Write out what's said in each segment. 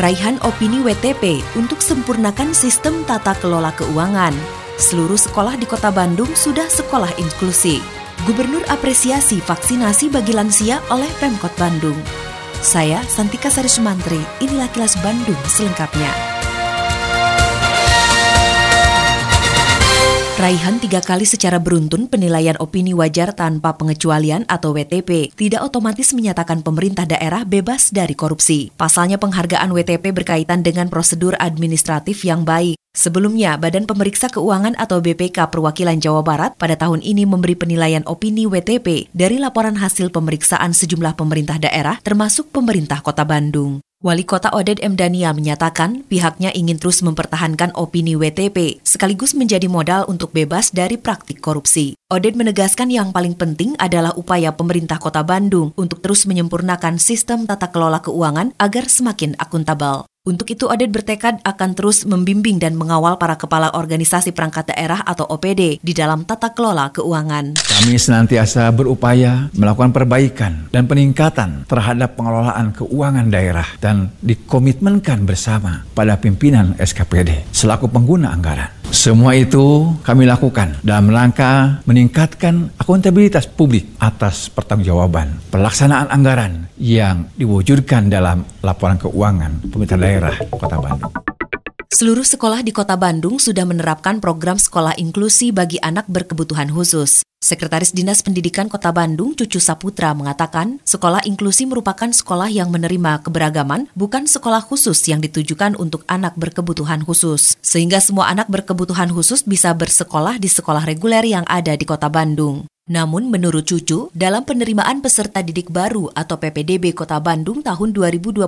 raihan opini WTP untuk sempurnakan sistem tata kelola keuangan. Seluruh sekolah di Kota Bandung sudah sekolah inklusi. Gubernur apresiasi vaksinasi bagi lansia oleh Pemkot Bandung. Saya Santika Sari Sumantri, inilah kilas Bandung selengkapnya. Raihan tiga kali secara beruntun penilaian opini wajar tanpa pengecualian atau WTP tidak otomatis menyatakan pemerintah daerah bebas dari korupsi. Pasalnya penghargaan WTP berkaitan dengan prosedur administratif yang baik. Sebelumnya, Badan Pemeriksa Keuangan atau BPK Perwakilan Jawa Barat pada tahun ini memberi penilaian opini WTP dari laporan hasil pemeriksaan sejumlah pemerintah daerah termasuk pemerintah Kota Bandung. Wali Kota Oded M. Dania menyatakan pihaknya ingin terus mempertahankan opini WTP sekaligus menjadi modal untuk bebas dari praktik korupsi. Oded menegaskan yang paling penting adalah upaya pemerintah Kota Bandung untuk terus menyempurnakan sistem tata kelola keuangan agar semakin akuntabel. Untuk itu, Odet bertekad akan terus membimbing dan mengawal para kepala organisasi perangkat daerah atau OPD di dalam tata kelola keuangan. Kami senantiasa berupaya melakukan perbaikan dan peningkatan terhadap pengelolaan keuangan daerah dan dikomitmenkan bersama pada pimpinan SKPD selaku pengguna anggaran. Semua itu kami lakukan dalam rangka meningkatkan akuntabilitas publik atas pertanggungjawaban pelaksanaan anggaran yang diwujudkan dalam laporan keuangan pemerintah daerah Kota Bandung. Seluruh sekolah di Kota Bandung sudah menerapkan program sekolah inklusi bagi anak berkebutuhan khusus. Sekretaris Dinas Pendidikan Kota Bandung, Cucu Saputra, mengatakan sekolah inklusi merupakan sekolah yang menerima keberagaman, bukan sekolah khusus yang ditujukan untuk anak berkebutuhan khusus. Sehingga semua anak berkebutuhan khusus bisa bersekolah di sekolah reguler yang ada di Kota Bandung. Namun menurut Cucu, dalam penerimaan peserta didik baru atau PPDB Kota Bandung tahun 2021,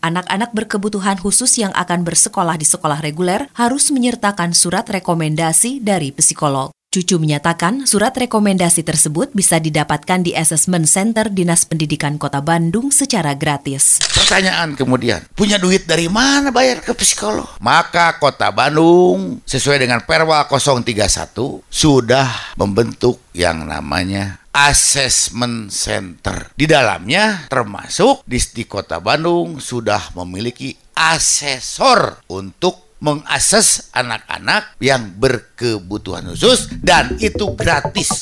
anak-anak berkebutuhan khusus yang akan bersekolah di sekolah reguler harus menyertakan surat rekomendasi dari psikolog. Cucu menyatakan surat rekomendasi tersebut bisa didapatkan di Assessment Center Dinas Pendidikan Kota Bandung secara gratis. Pertanyaan kemudian, punya duit dari mana bayar ke psikolog? Maka Kota Bandung sesuai dengan Perwa 031 sudah membentuk yang namanya Assessment Center. Di dalamnya termasuk di, Kota Bandung sudah memiliki asesor untuk mengakses anak-anak yang berkebutuhan khusus dan itu gratis.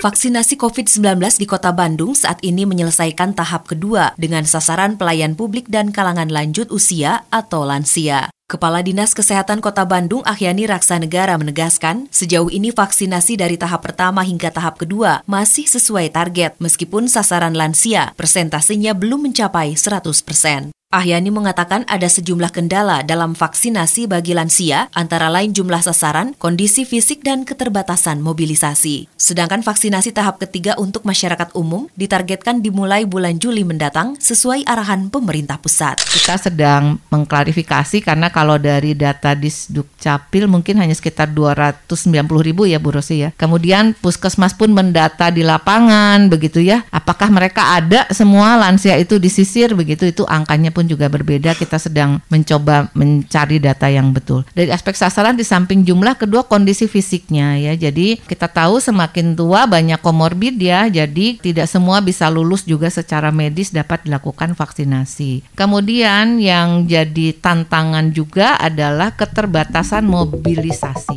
Vaksinasi COVID-19 di Kota Bandung saat ini menyelesaikan tahap kedua dengan sasaran pelayan publik dan kalangan lanjut usia atau lansia. Kepala Dinas Kesehatan Kota Bandung Ahyani Raksanegara menegaskan, sejauh ini vaksinasi dari tahap pertama hingga tahap kedua masih sesuai target, meskipun sasaran lansia persentasenya belum mencapai 100 persen. Ahyani mengatakan ada sejumlah kendala dalam vaksinasi bagi lansia, antara lain jumlah sasaran, kondisi fisik, dan keterbatasan mobilisasi. Sedangkan vaksinasi tahap ketiga untuk masyarakat umum ditargetkan dimulai bulan Juli mendatang sesuai arahan pemerintah pusat. Kita sedang mengklarifikasi karena kalau dari data Disduk Capil mungkin hanya sekitar 290 ribu ya Bu Rosi ya. Kemudian Puskesmas pun mendata di lapangan begitu ya. Apakah mereka ada semua lansia itu disisir begitu itu angkanya pun pun juga berbeda. Kita sedang mencoba mencari data yang betul. Dari aspek sasaran di samping jumlah kedua kondisi fisiknya ya. Jadi kita tahu semakin tua banyak komorbid ya. Jadi tidak semua bisa lulus juga secara medis dapat dilakukan vaksinasi. Kemudian yang jadi tantangan juga adalah keterbatasan mobilisasi.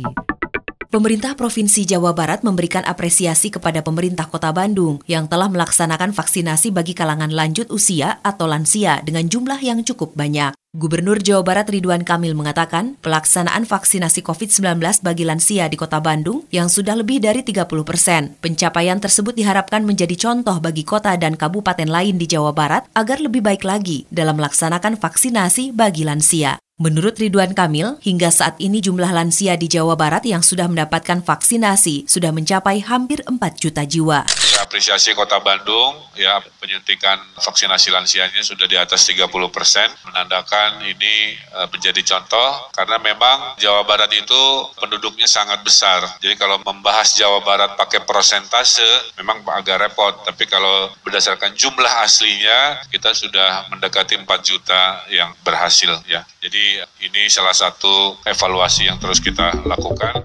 Pemerintah Provinsi Jawa Barat memberikan apresiasi kepada pemerintah Kota Bandung yang telah melaksanakan vaksinasi bagi kalangan lanjut usia atau lansia dengan jumlah yang cukup banyak. Gubernur Jawa Barat Ridwan Kamil mengatakan pelaksanaan vaksinasi COVID-19 bagi lansia di Kota Bandung yang sudah lebih dari 30 persen. Pencapaian tersebut diharapkan menjadi contoh bagi kota dan kabupaten lain di Jawa Barat agar lebih baik lagi dalam melaksanakan vaksinasi bagi lansia. Menurut Ridwan Kamil, hingga saat ini jumlah lansia di Jawa Barat yang sudah mendapatkan vaksinasi sudah mencapai hampir 4 juta jiwa. Saya apresiasi Kota Bandung, ya penyuntikan vaksinasi lansianya sudah di atas 30 persen, menandakan ini uh, menjadi contoh karena memang Jawa Barat itu penduduknya sangat besar. Jadi kalau membahas Jawa Barat pakai persentase memang agak repot, tapi kalau berdasarkan jumlah aslinya kita sudah mendekati 4 juta yang berhasil ya. Jadi ini salah satu evaluasi yang terus kita lakukan.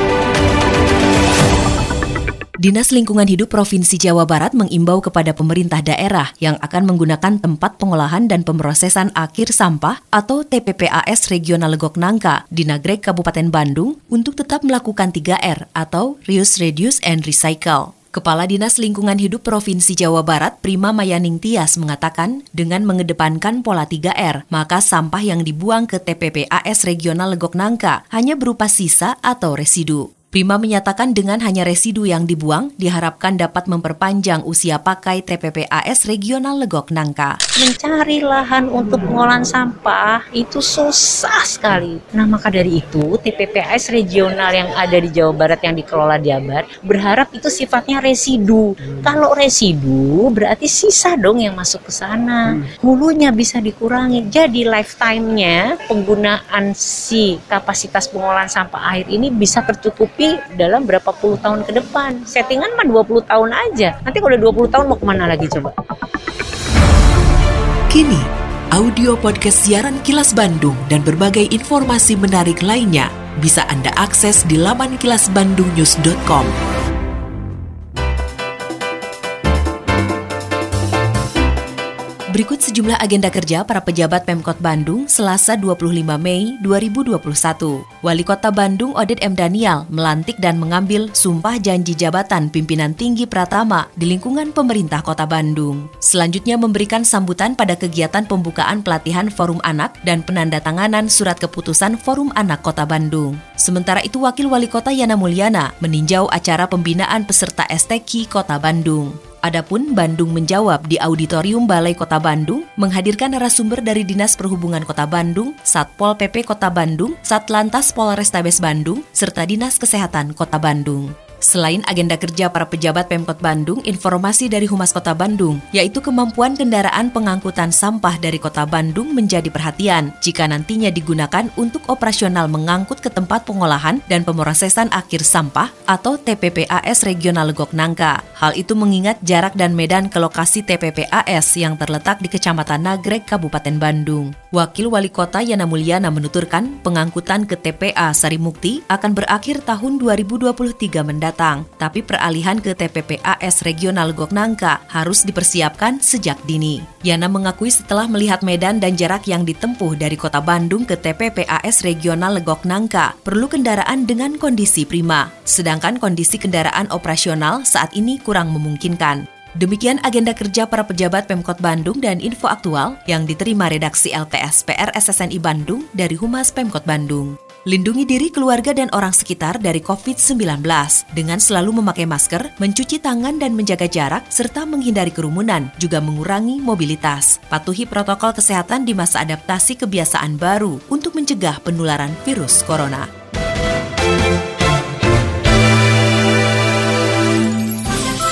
Dinas Lingkungan Hidup Provinsi Jawa Barat mengimbau kepada pemerintah daerah yang akan menggunakan tempat pengolahan dan pemrosesan akhir sampah atau TPPAS Regional Legok Nangka di Nagrek Kabupaten Bandung untuk tetap melakukan 3R atau Reuse, Reduce, and Recycle. Kepala Dinas Lingkungan Hidup Provinsi Jawa Barat, Prima Mayaning Tias mengatakan, dengan mengedepankan pola 3R, maka sampah yang dibuang ke TPPAS Regional Legok Nangka hanya berupa sisa atau residu. Prima menyatakan dengan hanya residu yang dibuang, diharapkan dapat memperpanjang usia pakai TPPAS Regional Legok Nangka. Mencari lahan untuk pengolahan sampah itu susah sekali. Nah maka dari itu TPPAS regional yang ada di Jawa Barat yang dikelola Jabar berharap itu sifatnya residu. Kalau residu berarti sisa dong yang masuk ke sana. Hmm. Hulunya bisa dikurangi. Jadi lifetime-nya penggunaan si kapasitas pengolahan sampah air ini bisa tercukupi tapi dalam berapa puluh tahun ke depan. Settingan mah 20 tahun aja. Nanti kalau udah 20 tahun mau ke mana lagi coba? Kini, audio podcast siaran Kilas Bandung dan berbagai informasi menarik lainnya bisa Anda akses di laman kilasbandungnews.com. Berikut sejumlah agenda kerja para pejabat Pemkot Bandung Selasa 25 Mei 2021. Wali Kota Bandung Oded M. Daniel melantik dan mengambil sumpah janji jabatan pimpinan tinggi Pratama di lingkungan pemerintah Kota Bandung. Selanjutnya memberikan sambutan pada kegiatan pembukaan pelatihan Forum Anak dan penandatanganan surat keputusan Forum Anak Kota Bandung. Sementara itu Wakil Wali Kota Yana Mulyana meninjau acara pembinaan peserta STQ Kota Bandung. Adapun Bandung menjawab di Auditorium Balai Kota Bandung menghadirkan narasumber dari Dinas Perhubungan Kota Bandung, Satpol PP Kota Bandung, Satlantas Polrestabes Bandung, serta Dinas Kesehatan Kota Bandung. Selain agenda kerja para pejabat Pemkot Bandung, informasi dari Humas Kota Bandung, yaitu kemampuan kendaraan pengangkutan sampah dari Kota Bandung menjadi perhatian jika nantinya digunakan untuk operasional mengangkut ke tempat pengolahan dan pemrosesan akhir sampah atau TPPAS Regional Legok Nangka. Hal itu mengingat jarak dan medan ke lokasi TPPAS yang terletak di Kecamatan Nagrek, Kabupaten Bandung. Wakil Wali Kota Yana Mulyana menuturkan pengangkutan ke TPA Sarimukti akan berakhir tahun 2023 mendatang mendatang, tapi peralihan ke TPPAS Regional Goknangka harus dipersiapkan sejak dini. Yana mengakui setelah melihat medan dan jarak yang ditempuh dari kota Bandung ke TPPAS Regional Legok Nangka, perlu kendaraan dengan kondisi prima, sedangkan kondisi kendaraan operasional saat ini kurang memungkinkan. Demikian agenda kerja para pejabat Pemkot Bandung dan info aktual yang diterima redaksi LTS PR SSNI Bandung dari Humas Pemkot Bandung. Lindungi diri keluarga dan orang sekitar dari COVID-19 dengan selalu memakai masker, mencuci tangan dan menjaga jarak, serta menghindari kerumunan, juga mengurangi mobilitas. Patuhi protokol kesehatan di masa adaptasi kebiasaan baru untuk mencegah penularan virus corona.